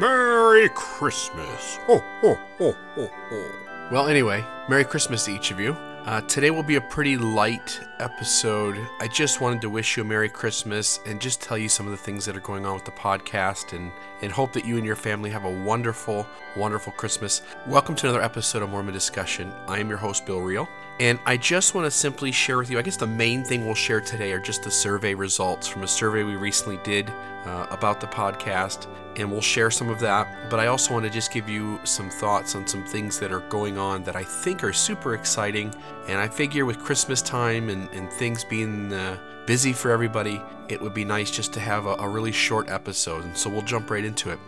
Merry Christmas. Ho, ho, ho, ho, ho. Well, anyway, Merry Christmas to each of you. Uh, today will be a pretty light episode. I just wanted to wish you a Merry Christmas and just tell you some of the things that are going on with the podcast and, and hope that you and your family have a wonderful, wonderful Christmas. Welcome to another episode of Mormon Discussion. I am your host, Bill Reel. And I just want to simply share with you, I guess the main thing we'll share today are just the survey results from a survey we recently did uh, about the podcast. And we'll share some of that. But I also want to just give you some thoughts on some things that are going on that I think are super exciting. And I figure with Christmas time and, and things being uh, busy for everybody, it would be nice just to have a, a, really short episode. And so we'll jump right into it.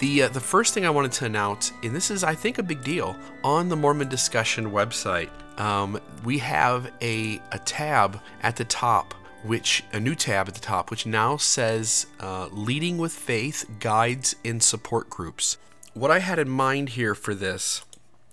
The, uh, the first thing I wanted to announce, and this is, I think, a big deal, on the Mormon Discussion website, um, we have a, a tab at the top which a new tab at the top which now says uh, leading with faith guides and support groups. What i had in mind here for this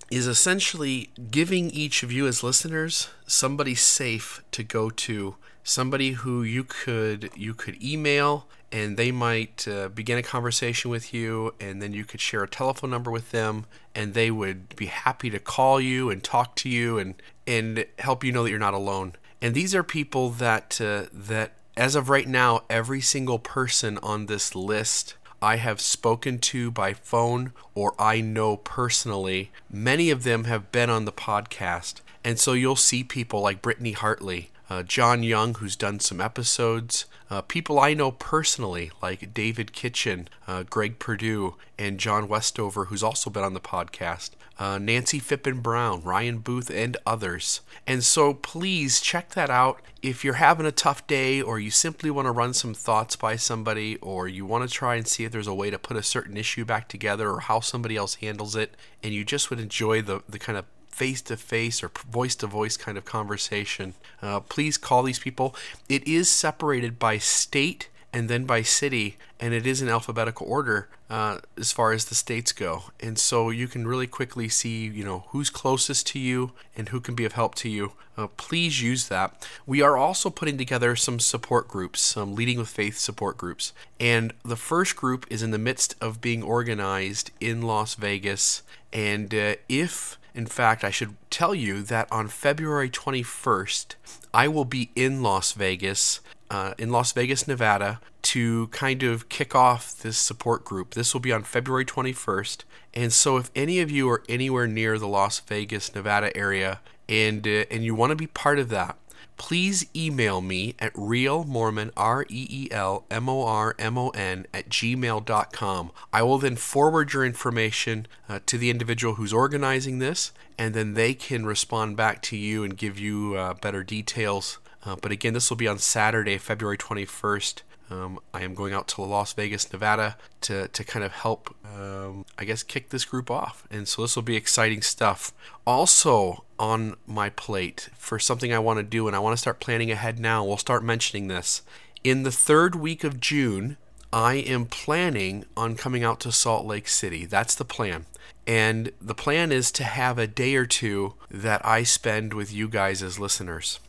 is essentially giving each of you as listeners somebody safe to go to somebody who you could you could email and they might uh, begin a conversation with you and then you could share a telephone number with them and they would be happy to call you and talk to you and and help you know that you're not alone and these are people that uh, that as of right now every single person on this list I have spoken to by phone or I know personally many of them have been on the podcast. And so you'll see people like Brittany Hartley uh, John Young, who's done some episodes, uh, people I know personally, like David Kitchen, uh, Greg Perdue, and John Westover, who's also been on the podcast, uh, Nancy Fippen Brown, Ryan Booth, and others. And so please check that out. If you're having a tough day, or you simply want to run some thoughts by somebody, or you want to try and see if there's a way to put a certain issue back together, or how somebody else handles it, and you just would enjoy the, the kind of face to face or voice to voice kind of conversation, uh, please call these people. It is separated by state and then by city, and it is in alphabetical order uh, as far as the states go. And so you can really quickly see, you know, who's closest to you and who can be of help to you. Uh, please use that. We are also putting together some support groups, some Leading with Faith support groups. And the first group is in the midst of being organized in Las Vegas. And uh, if in fact, I should tell you that on February 21st, I will be in Las Vegas, uh, in Las Vegas, Nevada, to kind of kick off this support group. This will be on February 21st. And so, if any of you are anywhere near the Las Vegas, Nevada area, and uh, and you want to be part of that, please email me at reelmormon, R E E L M O R M O N, at gmail.com. I will then forward your information uh, to the individual who's organizing this, and then they can respond back to you and give you uh, better details. Uh, but again, this will be on Saturday, February 21st. Um, I am going out to Las Vegas, Nevada to, to kind of help, um, I guess, kick this group off. And so this will be exciting stuff. Also, on my plate for something I want to do, and I want to start planning ahead now, we'll start mentioning this. In the third week of June, I am planning on coming out to Salt Lake City. That's the plan. And the plan is to have a day or two that I spend with you guys as listeners.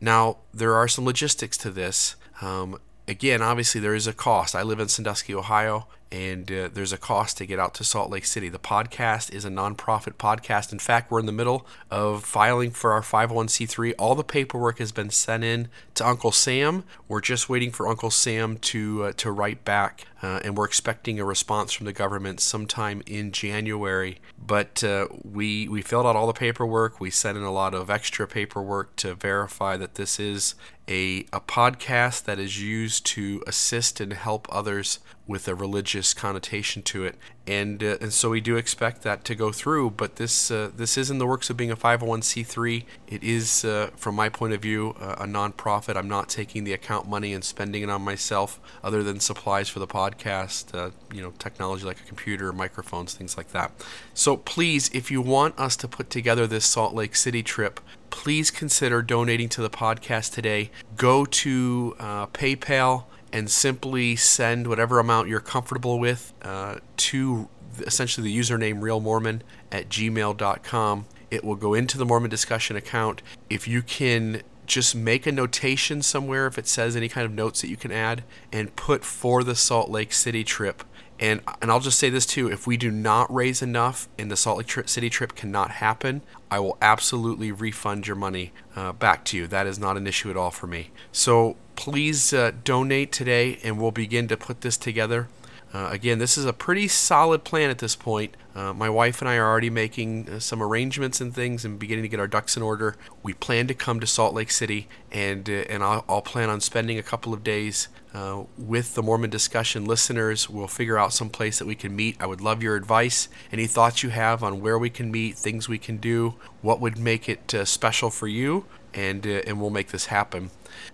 Now, there are some logistics to this. Um, again, obviously, there is a cost. I live in Sandusky, Ohio, and uh, there's a cost to get out to Salt Lake City. The podcast is a nonprofit podcast. In fact, we're in the middle of filing for our 501c3. All the paperwork has been sent in to Uncle Sam. We're just waiting for Uncle Sam to uh, to write back, uh, and we're expecting a response from the government sometime in January. But uh, we we filled out all the paperwork. We sent in a lot of extra paperwork to verify that this is a, a podcast that is used to assist and help others with a religious connotation to it, and uh, and so we do expect that to go through. But this uh, this is in the works of being a 501c3. It is, uh, from my point of view, a nonprofit. I'm not taking the account money and spending it on myself, other than supplies for the podcast, uh, you know, technology like a computer, microphones, things like that. So please, if you want us to put together this Salt Lake City trip, please consider donating to the podcast today. Go to uh, PayPal and simply send whatever amount you're comfortable with uh, to essentially the username reelmormon at gmail.com. It will go into the Mormon discussion account. If you can just make a notation somewhere, if it says any kind of notes that you can add, and put for the Salt Lake City trip, And and I'll just say this too: if we do not raise enough and the Salt Lake City trip cannot happen, I will absolutely refund your money uh, back to you. That is not an issue at all for me. So please uh, donate today, and we'll begin to put this together. Uh, again, this is a pretty solid plan at this point. Uh, my wife and I are already making uh, some arrangements and things and beginning to get our ducks in order. We plan to come to Salt Lake City, and uh, and I'll, I'll, plan on spending a couple of days uh, with the Mormon discussion listeners. We'll figure out some place that we can meet. I would love your advice. Any thoughts you have on where we can meet, things we can do, what would make it uh, special for you, and and we'll make this happen.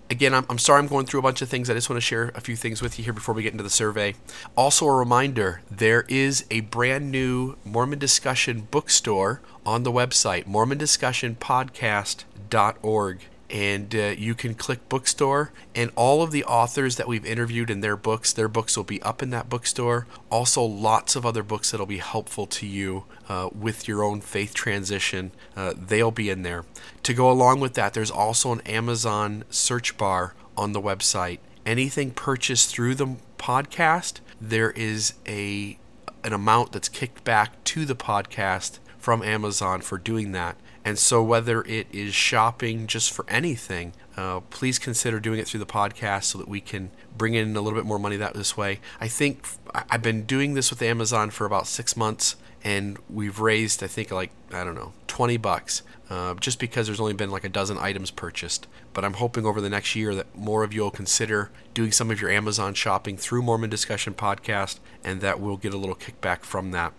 Again, I'm, I'm sorry I'm going through a bunch of things. I just want to share a few things with you here before we get into the survey. Also, a reminder there is a brand new Mormon Discussion bookstore on the website, mormondiscussionpodcast.org and uh, you can click bookstore and all of the authors that we've interviewed in their books their books will be up in that bookstore. Also lots of other books that'll be helpful to you uh, with your own faith transition uh, they'll be in there. To go along with that there's also an amazon search bar on the website. Anything purchased through the podcast there is a an amount that's kicked back to the podcast from Amazon for doing that. And so, whether it is shopping just for anything, uh, please consider doing it through the podcast so that we can bring in a little bit more money that this way. I think I've been doing this with Amazon for about six months, and we've raised, I think, like I don't know, 20 bucks, uh, just because there's only been like a dozen items purchased. But I'm hoping over the next year that more of you will consider doing some of your Amazon shopping through Mormon Discussion Podcast, and that we'll get a little kickback from that.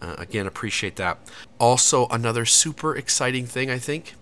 Uh, again, appreciate that. Also, another super exciting thing, I think,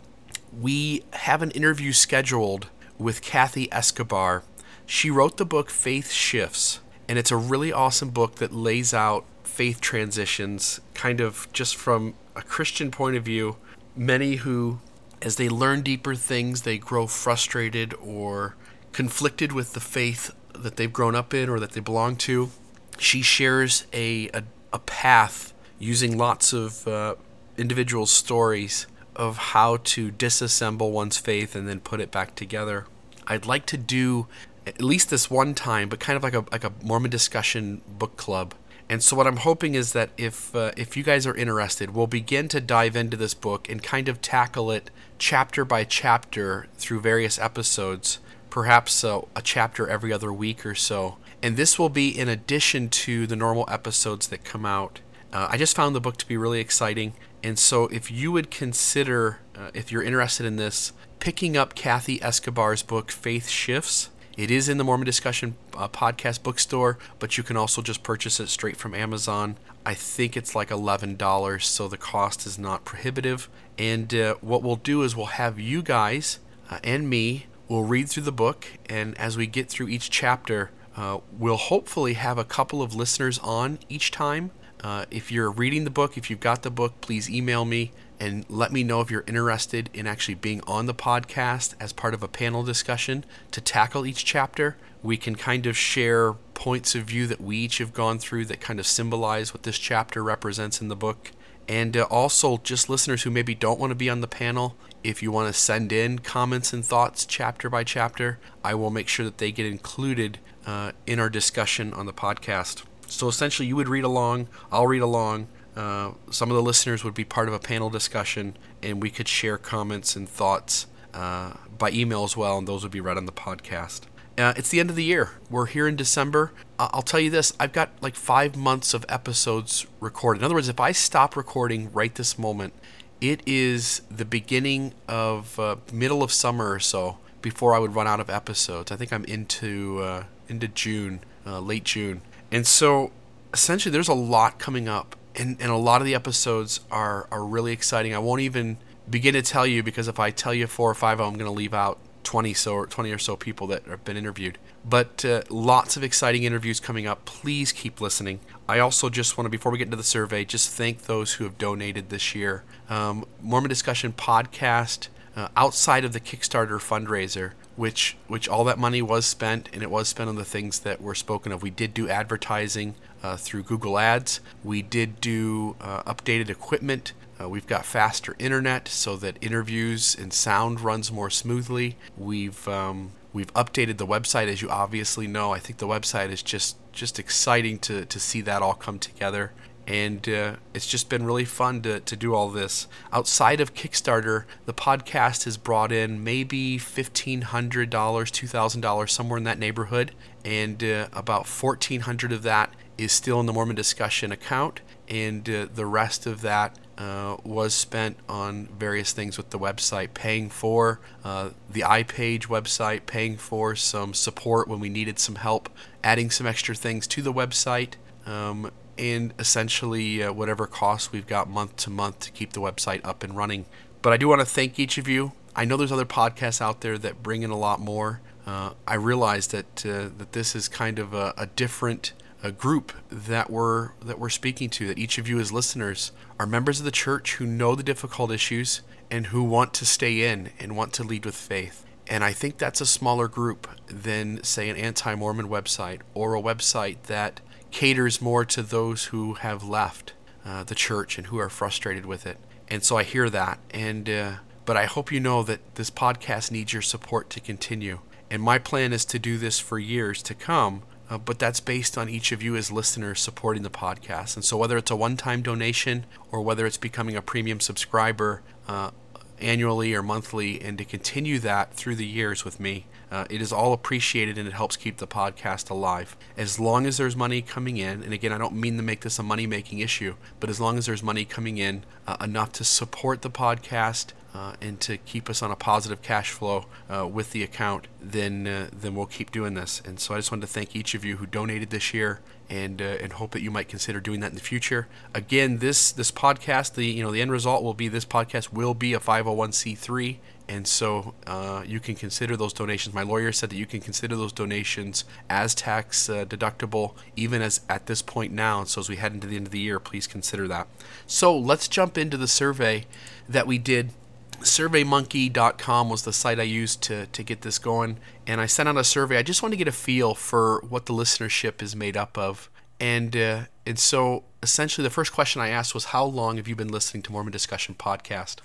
we have an interview scheduled with Kathy Escobar. She wrote the book Faith Shifts, and it's a really awesome book that lays out faith transitions, kind of just from a Christian point of view. Many who, as they learn deeper things, they grow frustrated or conflicted with the faith that they've grown up in or that they belong to. She shares a, a a path using lots of uh, individual stories of how to disassemble one's faith and then put it back together. I'd like to do at least this one time, but kind of like a like a Mormon discussion book club. And so what I'm hoping is that if uh, if you guys are interested, we'll begin to dive into this book and kind of tackle it chapter by chapter through various episodes, perhaps uh, a chapter every other week or so. And this will be in addition to the normal episodes that come out. Uh, I just found the book to be really exciting. And so, if you would consider, uh, if you're interested in this, picking up Kathy Escobar's book, Faith Shifts, it is in the Mormon Discussion uh, podcast bookstore, but you can also just purchase it straight from Amazon. I think it's like $11, so the cost is not prohibitive. And uh, what we'll do is we'll have you guys uh, and me, we'll read through the book, and as we get through each chapter, uh, we'll hopefully have a couple of listeners on each time. Uh, if you're reading the book, if you've got the book, please email me and let me know if you're interested in actually being on the podcast as part of a panel discussion to tackle each chapter. We can kind of share points of view that we each have gone through that kind of symbolize what this chapter represents in the book. And uh, also, just listeners who maybe don't want to be on the panel, if you want to send in comments and thoughts chapter by chapter, I will make sure that they get included uh, in our discussion on the podcast. So essentially, you would read along, I'll read along. Uh, some of the listeners would be part of a panel discussion, and we could share comments and thoughts uh, by email as well, and those would be read on the podcast. Uh, it's the end of the year. We're here in December. I'll tell you this I've got like five months of episodes recorded. In other words, if I stop recording right this moment, it is the beginning of uh, middle of summer or so before I would run out of episodes. I think I'm into uh, into June, uh, late June. And so essentially there's a lot coming up and, and a lot of the episodes are, are really exciting. I won't even begin to tell you because if I tell you four or five, I'm going to leave out 20 so or 20 or so people that have been interviewed. But uh, lots of exciting interviews coming up. Please keep listening. I also just want to, before we get into the survey, just thank those who have donated this year. Um, Mormon Discussion podcast uh, outside of the Kickstarter fundraiser which which all that money was spent, and it was spent on the things that were spoken of. We did do advertising uh, through Google Ads. We did do uh, updated equipment. Uh, we've got faster internet so that interviews and sound runs more smoothly. We've um, we've updated the website, as you obviously know. I think the website is just just exciting to, to see that all come together. And uh, it's just been really fun to, to do all this. Outside of Kickstarter, the podcast has brought in maybe $1,500, $2,000, somewhere in that neighborhood. And uh, about 1400 of that is still in the Mormon Discussion account. And uh, the rest of that uh, was spent on various things with the website, paying for uh, the iPage website, paying for some support when we needed some help, adding some extra things to the website, um, and essentially uh, whatever costs we've got month to month to keep the website up and running. But I do want to thank each of you. I know there's other podcasts out there that bring in a lot more. Uh, I realize that uh, that this is kind of a, a different a group that we're that we're speaking to that each of you as listeners are members of the church who know the difficult issues and who want to stay in and want to lead with faith. And i think that's a smaller group than say an anti-mormon website or a website that caters more to those who have left uh, the church and who are frustrated with it. And so i hear that. And uh, but i hope you know that this podcast needs your support to continue. And my plan is to do this for years to come uh, but that's based on each of you as listeners supporting the podcast. And so, whether it's a one time donation or whether it's becoming a premium subscriber uh, annually or monthly, and to continue that through the years with me, uh, it is all appreciated and it helps keep the podcast alive. As long as there's money coming in, and again, I don't mean to make this a money making issue, but as long as there's money coming in uh, enough to support the podcast uh, and to keep us on a positive cash flow uh, with the account, then uh, then we'll keep doing this. And so I just wanted to thank each of you who donated this year, and uh, and hope that you might consider doing that in the future. Again, this this podcast, the you know the end result will be this podcast will be a 501c3, and so uh, you can consider those donations. My lawyer said that you can consider those donations as tax uh, deductible, even as at this point now. And so as we head into the end of the year, please consider that. So let's jump into the survey that we did surveymonkey.com was the site I used to, to get this going. And I sent out a survey. I just wanted to get a feel for what the listenership is made up of. And, uh, and so essentially, the first question I asked was, How long have you been listening to Mormon Discussion Podcast?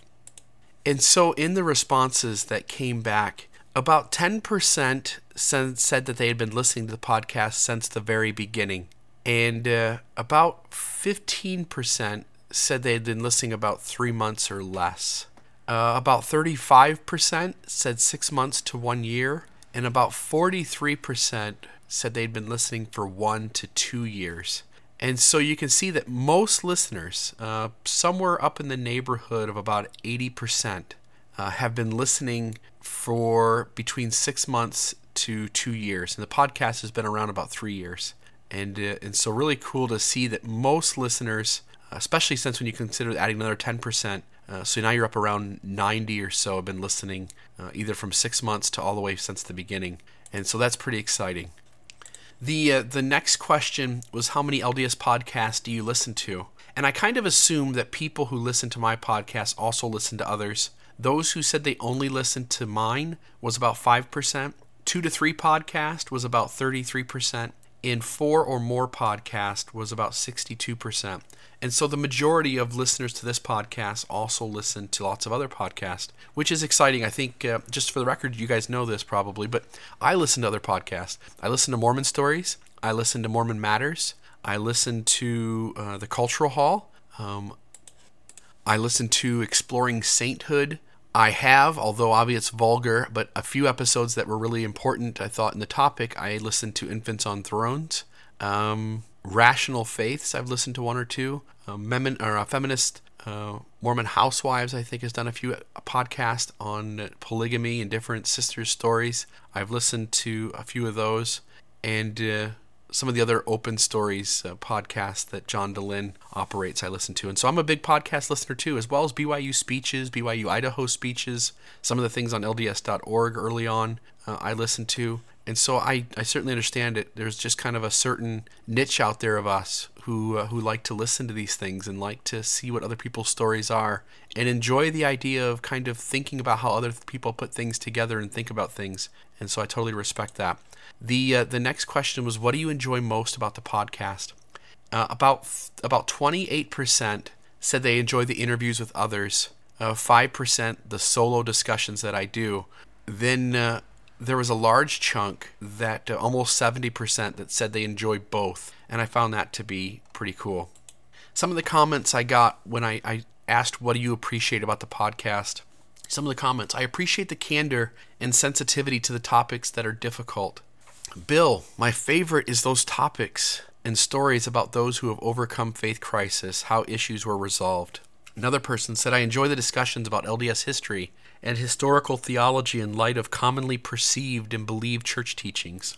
And so, in the responses that came back, about 10% said that they had been listening to the podcast since the very beginning. And uh, about 15% said they had been listening about three months or less. Uh, about 35% said six months to one year, and about 43% said they'd been listening for one to two years. And so you can see that most listeners, uh, somewhere up in the neighborhood of about 80%, uh, have been listening for between six months to two years. And the podcast has been around about three years. And, uh, and so, really cool to see that most listeners, especially since when you consider adding another 10%, uh, so now you're up around 90 or so have been listening, uh, either from six months to all the way since the beginning, and so that's pretty exciting. The uh, the next question was how many LDS podcasts do you listen to? And I kind of assumed that people who listen to my podcast also listen to others. Those who said they only listened to mine was about five percent. Two to three podcast was about 33%, in four or more podcast was about 62%. And so the majority of listeners to this podcast also listen to lots of other podcasts, which is exciting. I think, uh, just for the record, you guys know this probably, but I listen to other podcasts. I listen to Mormon Stories, I listen to Mormon Matters, I listen to uh, The Cultural Hall, um, I listen to Exploring Sainthood. I have, although obviously it's vulgar, but a few episodes that were really important, I thought, in the topic. I listened to Infants on Thrones, um, Rational Faiths, I've listened to one or two, um, or, uh, Feminist uh, Mormon Housewives, I think, has done a few uh, podcasts on polygamy and different sisters' stories. I've listened to a few of those. And uh, some of the other open stories uh, podcasts that John Dehlin operates, I listen to. And so I'm a big podcast listener too, as well as BYU speeches, BYU Idaho speeches, some of the things on LDS.org early on, uh, I listen to. And so I, I certainly understand it. There's just kind of a certain niche out there of us who uh, who like to listen to these things and like to see what other people's stories are and enjoy the idea of kind of thinking about how other people put things together and think about things. And so I totally respect that. The uh, the next question was, what do you enjoy most about the podcast? Uh, about about 28% said they enjoy the interviews with others. Uh, 5% the solo discussions that I do. Then uh, there was a large chunk that uh, almost 70% that said they enjoy both. And I found that to be pretty cool. Some of the comments I got when I, I asked, What do you appreciate about the podcast? Some of the comments I appreciate the candor and sensitivity to the topics that are difficult. Bill, my favorite is those topics and stories about those who have overcome faith crisis, how issues were resolved. Another person said, I enjoy the discussions about LDS history and historical theology in light of commonly perceived and believed church teachings.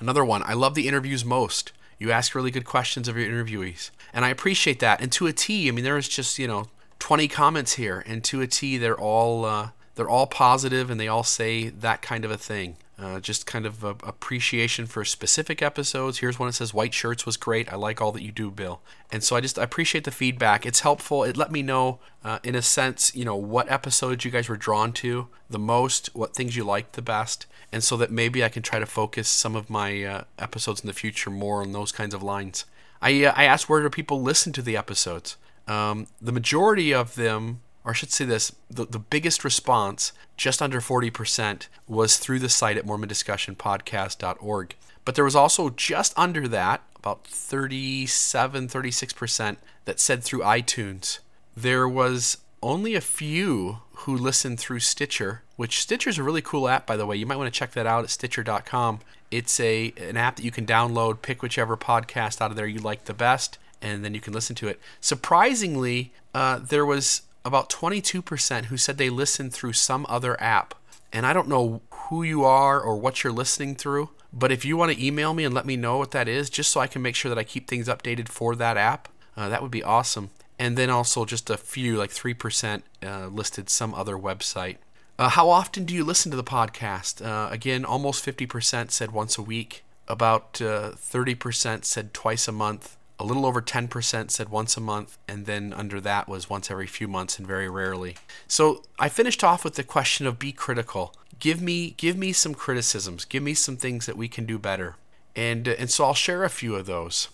Another one, I love the interviews most. You ask really good questions of your interviewees. And I appreciate that. And to a T, I mean, there is just, you know, 20 comments here. And to a T, they're all, uh, they're all positive and they all say that kind of a thing. Uh, just kind of appreciation for specific episodes. Here's one that says white shirts was great. I like all that you do, Bill. And so I just I appreciate the feedback. It's helpful. It let me know, uh, in a sense, you know, what episodes you guys were drawn to the most, what things you liked the best, and so that maybe I can try to focus some of my uh, episodes in the future more on those kinds of lines. I uh, I asked where do people listen to the episodes. Um, the majority of them or I should say this, the, the biggest response, just under 40%, was through the site at MormonDiscussionPodcast.org. But there was also just under that, about 37, 36%, that said through iTunes. There was only a few who listened through Stitcher, which Stitcher's a really cool app, by the way. You might want to check that out at Stitcher.com. It's a an app that you can download, pick whichever podcast out of there you like the best, and then you can listen to it. Surprisingly, uh, there was about 22% who said they listened through some other app. And I don't know who you are or what you're listening through, but if you want to email me and let me know what that is, just so I can make sure that I keep things updated for that app, uh, that would be awesome. And then also just a few, like 3%, uh, listed some other website. Uh, how often do you listen to the podcast? Uh, again, almost 50% said once a week. About 30% uh, said twice a month a little over 10% said once a month, and then under that was once every few months and very rarely. So I finished off with the question of be critical. Give me give me some criticisms. Give me some things that we can do better. And and so I'll share a few of those.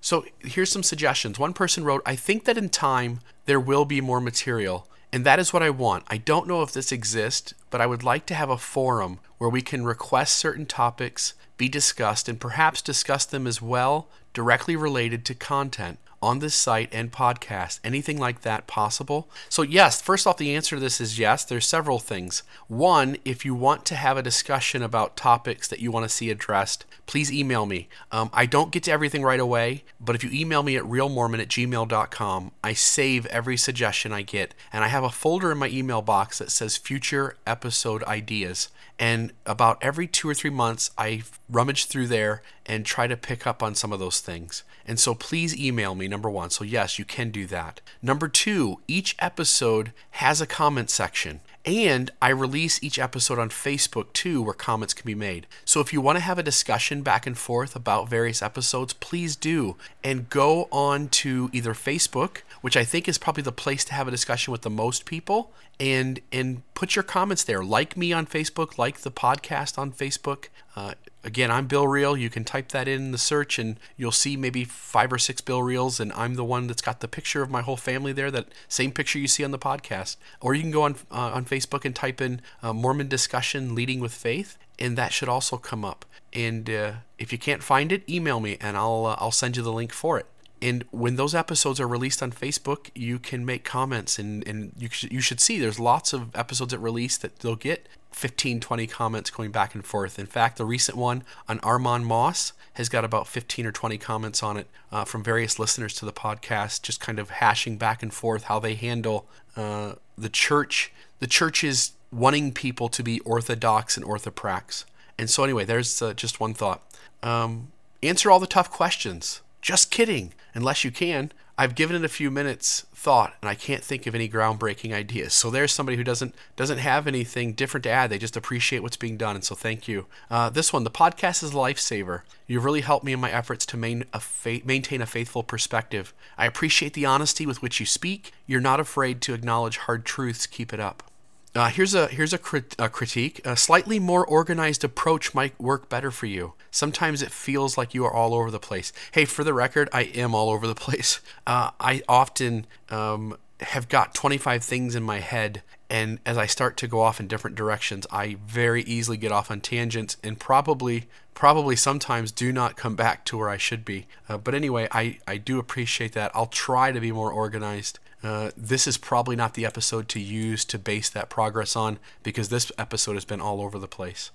So here's some suggestions. One person wrote, "I think that in time there will be more material, and that is what I want. I don't know if this exists, but I would like to have a forum where we can request certain topics be discussed and perhaps discuss them as well directly related to content on this site and podcast. Anything like that possible? So, yes, first off, the answer to this is yes. There's several things. One, if you want to have a discussion about topics that you want to see addressed, please email me. Um, I don't get to everything right away, but if you email me at reelmormon at gmail.com, I save every suggestion I get. And I have a folder in my email box that says future episode ideas. And about every two or three months, I rummage through there and try to pick up on some of those things. And so please email me, number one. So, yes, you can do that. Number two, each episode has a comment section. And I release each episode on Facebook too, where comments can be made. So if you want to have a discussion back and forth about various episodes, please do. And go on to either Facebook, which I think is probably the place to have a discussion with the most people, and and put your comments there. Like me on Facebook, like the podcast on Facebook. Uh, again, I'm Bill Reel. You can type that in the search, and you'll see maybe five or six Bill Reels, and I'm the one that's got the picture of my whole family there. That same picture you see on the podcast. Or you can go on uh, on Facebook and type in uh, Mormon discussion leading with faith, and that should also come up. And uh, if you can't find it, email me, and I'll uh, I'll send you the link for it. And when those episodes are released on Facebook, you can make comments, and, and you, sh- you should see there's lots of episodes that release that they'll get 15, 20 comments going back and forth. In fact, the recent one on Armand Mauss has got about 15 or 20 comments on it uh, from various listeners to the podcast, just kind of hashing back and forth how they handle uh, the church. The church is wanting people to be orthodox and orthoprax. And so, anyway, there's uh, just one thought. Um, answer all the tough questions. Just kidding, unless you can. I've given it a few minutes thought and I can't think of any groundbreaking ideas. So there's somebody who doesn't doesn't have anything different to add. They just appreciate what's being done, and so thank you. Uh, this one, the podcast is a lifesaver. You've really helped me in my efforts to main a fa- maintain a faithful perspective. I appreciate the honesty with which you speak. You're not afraid to acknowledge hard truths. Keep it up. Uh, here's a here's a, crit- a, critique. A slightly more organized approach might work better for you. Sometimes it feels like you are all over the place. Hey, for the record, I am all over the place. Uh, I often um, have got 25 things in my head and as I start to go off in different directions, I very easily get off on tangents and probably probably sometimes do not come back to where I should be. Uh, but anyway, I, I do appreciate that. I'll try to be more organized. Uh, this is probably not the episode to use to base that progress on because this episode has been all over the place.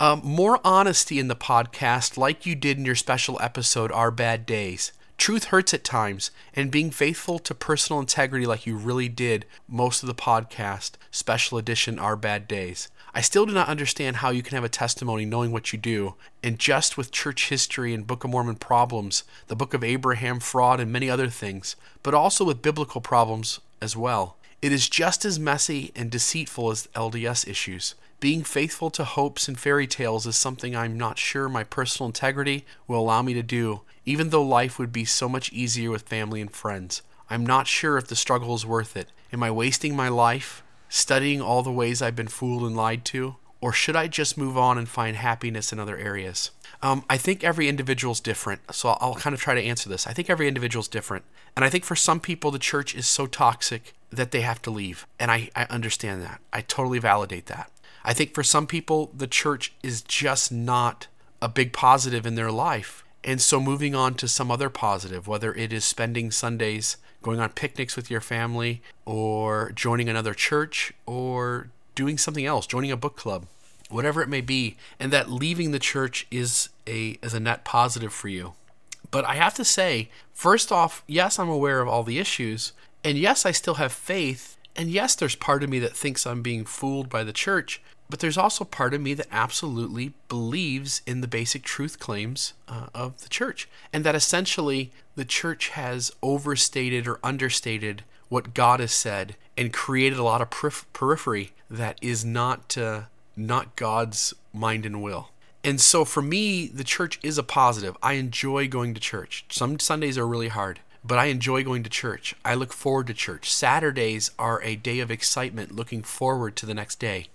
Um, more honesty in the podcast, like you did in your special episode, Our Bad Days. Truth hurts at times, and being faithful to personal integrity like you really did most of the podcast, special edition Our Bad Days. I still do not understand how you can have a testimony knowing what you do, and just with church history and Book of Mormon problems, the Book of Abraham fraud, and many other things, but also with biblical problems as well. It is just as messy and deceitful as LDS issues. Being faithful to hopes and fairy tales is something I'm not sure my personal integrity will allow me to do, even though life would be so much easier with family and friends. I'm not sure if the struggle is worth it. Am I wasting my life studying all the ways I've been fooled and lied to? Or should I just move on and find happiness in other areas? Um, I think every individual is different, so I'll, kind of try to answer this. I think every individual is different. And I think for some people, the church is so toxic that they have to leave. And I, I understand that. I totally validate that. I think for some people, the church is just not a big positive in their life. And so moving on to some other positive, whether it is spending Sundays going on picnics with your family, or joining another church, or doing something else, joining a book club, whatever it may be, and that leaving the church is a is a net positive for you. But I have to say, first off, yes, I'm aware of all the issues, and yes, I still have faith and yes, there's part of me that thinks I'm being fooled by the church, but there's also part of me that absolutely believes in the basic truth claims uh, of the church, and that essentially the church has overstated or understated what God has said and created a lot of perif- periphery that is not uh, not God's mind and will. And so for me, the church is a positive. I enjoy going to church. Some Sundays are really hard but I enjoy going to church. I look forward to church. Saturdays are a day of excitement, looking forward to the next day.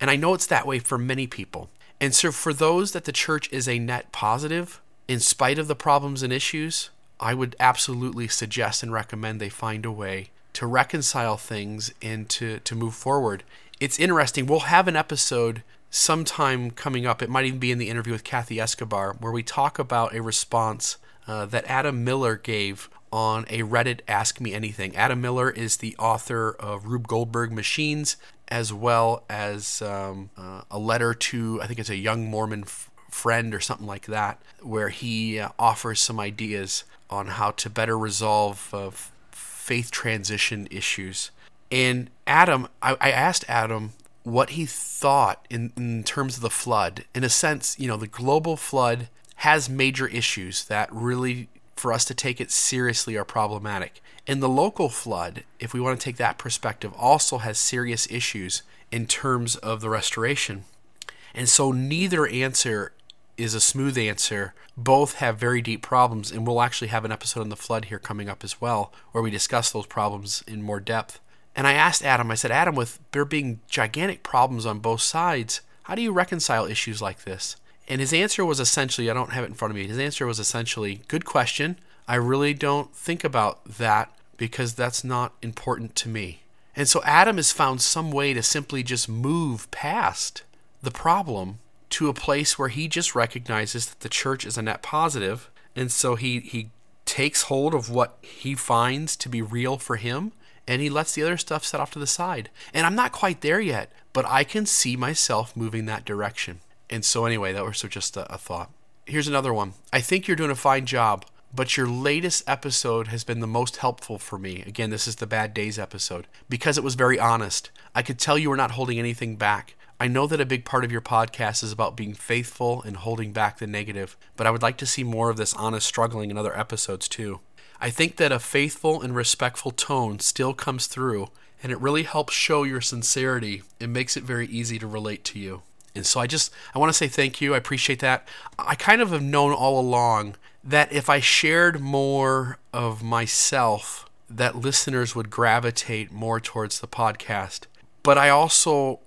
And I know it's that way for many people. And so, for those that the church is a net positive, in spite of the problems and issues, I would absolutely suggest and recommend they find a way to reconcile things and to, to move forward. It's interesting. We'll have an episode sometime coming up. It might even be in the interview with Kathy Escobar, where we talk about a response uh, that Adam Miller gave on a Reddit Ask Me Anything. Adam Miller is the author of Rube Goldberg Machines, as well as um, uh, a letter to, I think it's a young Mormon f- friend or something like that, where he uh, offers some ideas on how to better resolve uh, faith transition issues. And Adam, I, I asked Adam what he thought in, in terms of the flood. In a sense, you know, the global flood has major issues that really for us to take it seriously are problematic. And the local flood, if we want to take that perspective, also has serious issues in terms of the restoration. And so neither answer is a smooth answer. Both have very deep problems, and we'll actually have an episode on the flood here coming up as well, where we discuss those problems in more depth. And I asked Adam, I said, Adam, with there being gigantic problems on both sides, how do you reconcile issues like this? And his answer was essentially I don't have it in front of me. His answer was essentially good question. I really don't think about that because that's not important to me. And so Adam has found some way to simply just move past the problem to a place where he just recognizes that the church is a net positive, and so he he takes hold of what he finds to be real for him and he lets the other stuff set off to the side. And I'm not quite there yet, but I can see myself moving that direction. And so, anyway, that was just a, a thought. Here's another one. I think you're doing a fine job, but your latest episode has been the most helpful for me. Again, this is the Bad Days episode because it was very honest. I could tell you were not holding anything back. I know that a big part of your podcast is about being faithful and holding back the negative, but I would like to see more of this honest struggling in other episodes too. I think that a faithful and respectful tone still comes through, and it really helps show your sincerity and makes it very easy to relate to you. And so I just I want to say thank you. I appreciate that. I kind of have known all along that if I shared more of myself, that listeners would gravitate more towards the podcast. But I also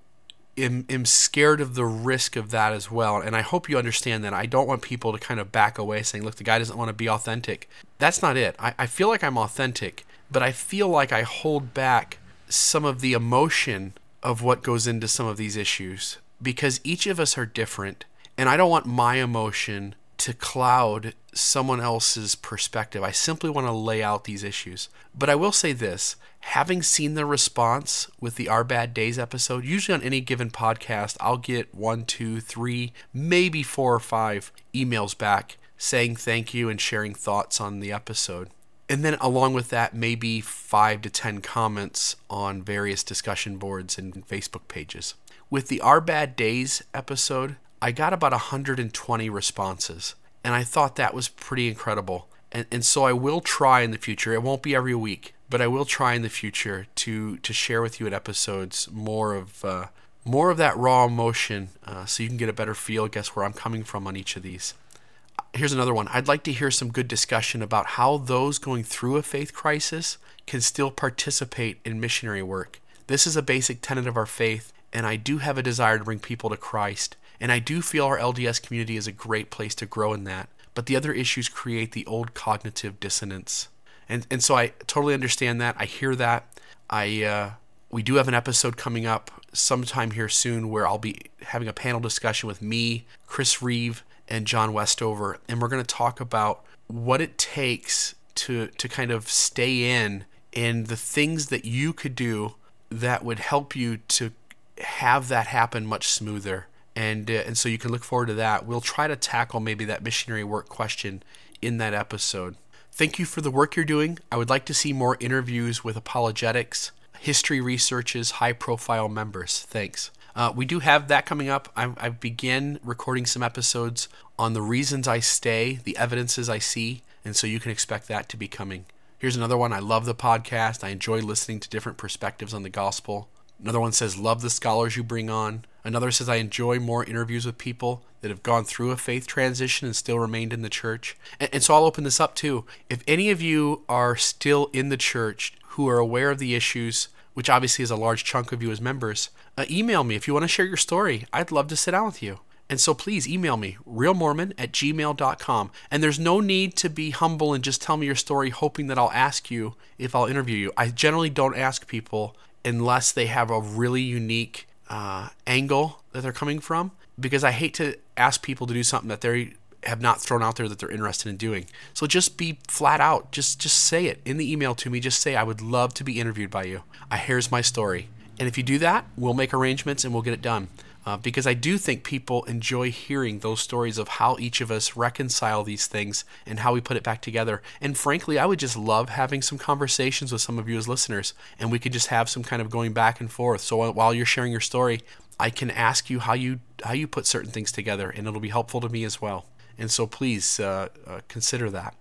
am, am scared of the risk of that as well. And I hope you understand that. I don't want people to kind of back away saying, look, the guy doesn't want to be authentic. That's not it. I, I feel like I'm authentic, but I feel like I hold back some of the emotion of what goes into some of these issues because each of us are different. And I don't want my emotion to cloud someone else's perspective. I simply want to lay out these issues. But I will say this having seen the response with the Our Bad Days episode, usually on any given podcast, I'll get one, two, three, maybe four or five emails back saying thank you and sharing thoughts on the episode. And then, along with that, maybe five to 10 comments on various discussion boards and Facebook pages. With the Our Bad Days episode, I got about 120 responses, and I thought that was pretty incredible. And, and so I will try in the future. It won't be every week, but I will try in the future to to share with you in episodes more of uh, more of that raw emotion, uh, so you can get a better feel, guess where I'm coming from on each of these. Here's another one. I'd like to hear some good discussion about how those going through a faith crisis can still participate in missionary work. This is a basic tenet of our faith, and I do have a desire to bring people to Christ. And I do feel our LDS community is a great place to grow in that. But the other issues create the old cognitive dissonance. And, and so I totally understand that. I hear that. I uh, we do have an episode coming up sometime here soon where I'll be having a panel discussion with me, Chris Reeve, and John Westover, and we're going to talk about what it takes to to kind of stay in and the things that you could do that would help you to have that happen much smoother. And uh, and so you can look forward to that. We'll try to tackle maybe that missionary work question in that episode. Thank you for the work you're doing. I would like to see more interviews with apologetics, history researches, high profile members. Thanks. Uh, we do have that coming up. I, I begin recording some episodes on the reasons I stay, the evidences I see, and so you can expect that to be coming. Here's another one. I love the podcast. I enjoy listening to different perspectives on the gospel. Another one says, Love the scholars you bring on. Another says, I enjoy more interviews with people that have gone through a faith transition and still remained in the church. And, and, so I'll open this up too. If any of you are still in the church who are aware of the issues, which obviously is a large chunk of you as members, uh, email me if you want to share your story. I'd love to sit down with you. And so please email me, reelmormon at gmail.com. And there's no need to be humble and just tell me your story, hoping that I'll ask you if I'll interview you. I generally don't ask people unless they have a really unique uh, angle that they're coming from, because I hate to ask people to do something that they have not thrown out there that they're interested in doing. So just be flat out. Just just say it in the email to me. Just say I would love to be interviewed by you. I here's my story. And if you do that, we'll make arrangements and we'll get it done. Uh, because I do think people enjoy hearing those stories of how each of us reconcile these things and how we put it back together. And frankly, I would just love having some conversations with some of you as listeners, and we could just have some kind of going back and forth. So while you're sharing your story, I can ask you how you how you put certain things together, and it'll be helpful to me as well. And so please uh, uh, consider that.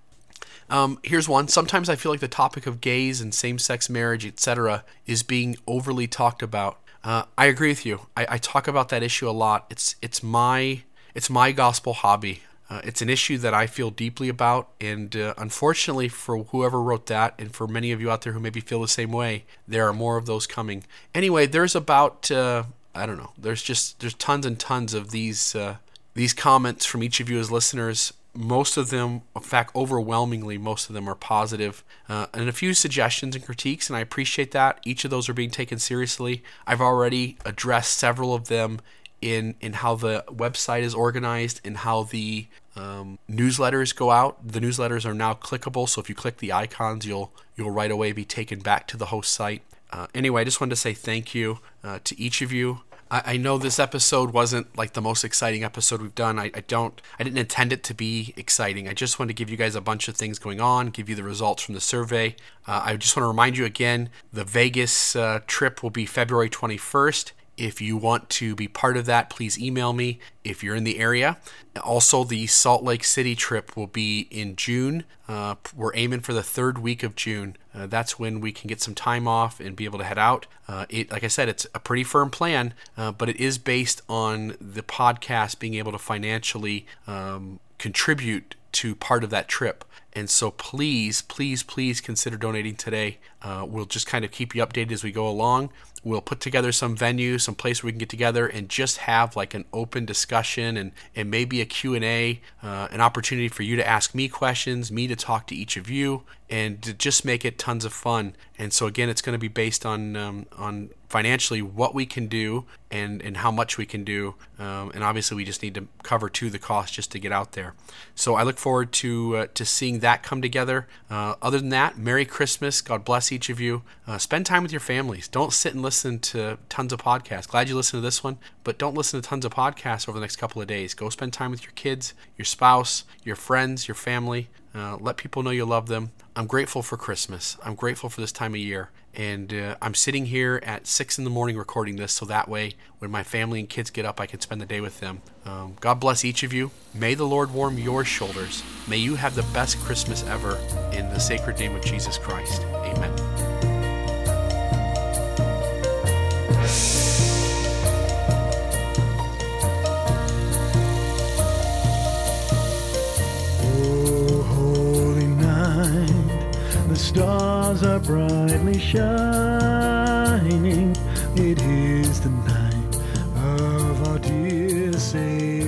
Um, here's one. Sometimes I feel like the topic of gays and same-sex marriage, etc., is being overly talked about. Uh, I agree with you. I, I, talk about that issue a lot. It's it's my it's my gospel hobby. Uh, it's an issue that I feel deeply about, and uh, unfortunately for whoever wrote that, and for many of you out there who maybe feel the same way, there are more of those coming. Anyway, there's about uh, I don't know. There's just there's tons and tons of these uh, these comments from each of you as listeners most of them, in fact, overwhelmingly, most of them are positive, uh, and a few suggestions and critiques, and I appreciate that. Each of those are being taken seriously. I've already addressed several of them in in how the website is organized and how the um, newsletters go out. The newsletters are now clickable, so if you click the icons, you'll you'll right away be taken back to the host site. Uh, anyway, I just wanted to say thank you uh, to each of you. I, I know this episode wasn't like the most exciting episode we've done. I, I don't, I didn't intend it to be exciting. I just wanted to give you guys a bunch of things going on, give you the results from the survey. Uh, I just want to remind you again the Vegas uh, trip will be February 21st. If you want to be part of that, please email me if you're in the area. Also, the Salt Lake City trip will be in June. Uh, we're aiming for the third week of June. Uh, that's when we can get some time off and be able to head out. Uh, it, like I said, it's a pretty firm plan, uh, but it is based on the podcast being able to financially um, contribute to part of that trip. And so please, please, please consider donating today. Uh, we'll just kind of keep you updated as we go along. We'll put together some venue, some place where we can get together and just have like an open discussion and, and maybe a Q&A, uh, an opportunity for you to ask me questions, me to talk to each of you, and to just make it tons of fun. And so again, it's going to be based on um, on financially what we can do and and how much we can do. Um, and obviously, we just need to cover too the cost just to get out there. So I look forward to uh, to seeing that come together. Uh, other than that, Merry Christmas. God bless each of you. Uh, spend time with your families. Don't sit and listen to tons of podcasts. Glad you listened to this one, but don't listen to tons of podcasts over the next couple of days. Go spend time with your kids, your spouse, your friends, your family. Uh, let people know you love them. I'm grateful for Christmas. I'm grateful for this time of year. And uh, I'm sitting here at 6 in the morning recording this so that way when my family and kids get up, I can spend the day with them. Um, God bless each of you. May the Lord warm your shoulders. May you have the best Christmas ever in the sacred name of Jesus Christ. Amen. stars are brightly shining. It is the night of our dear Savior.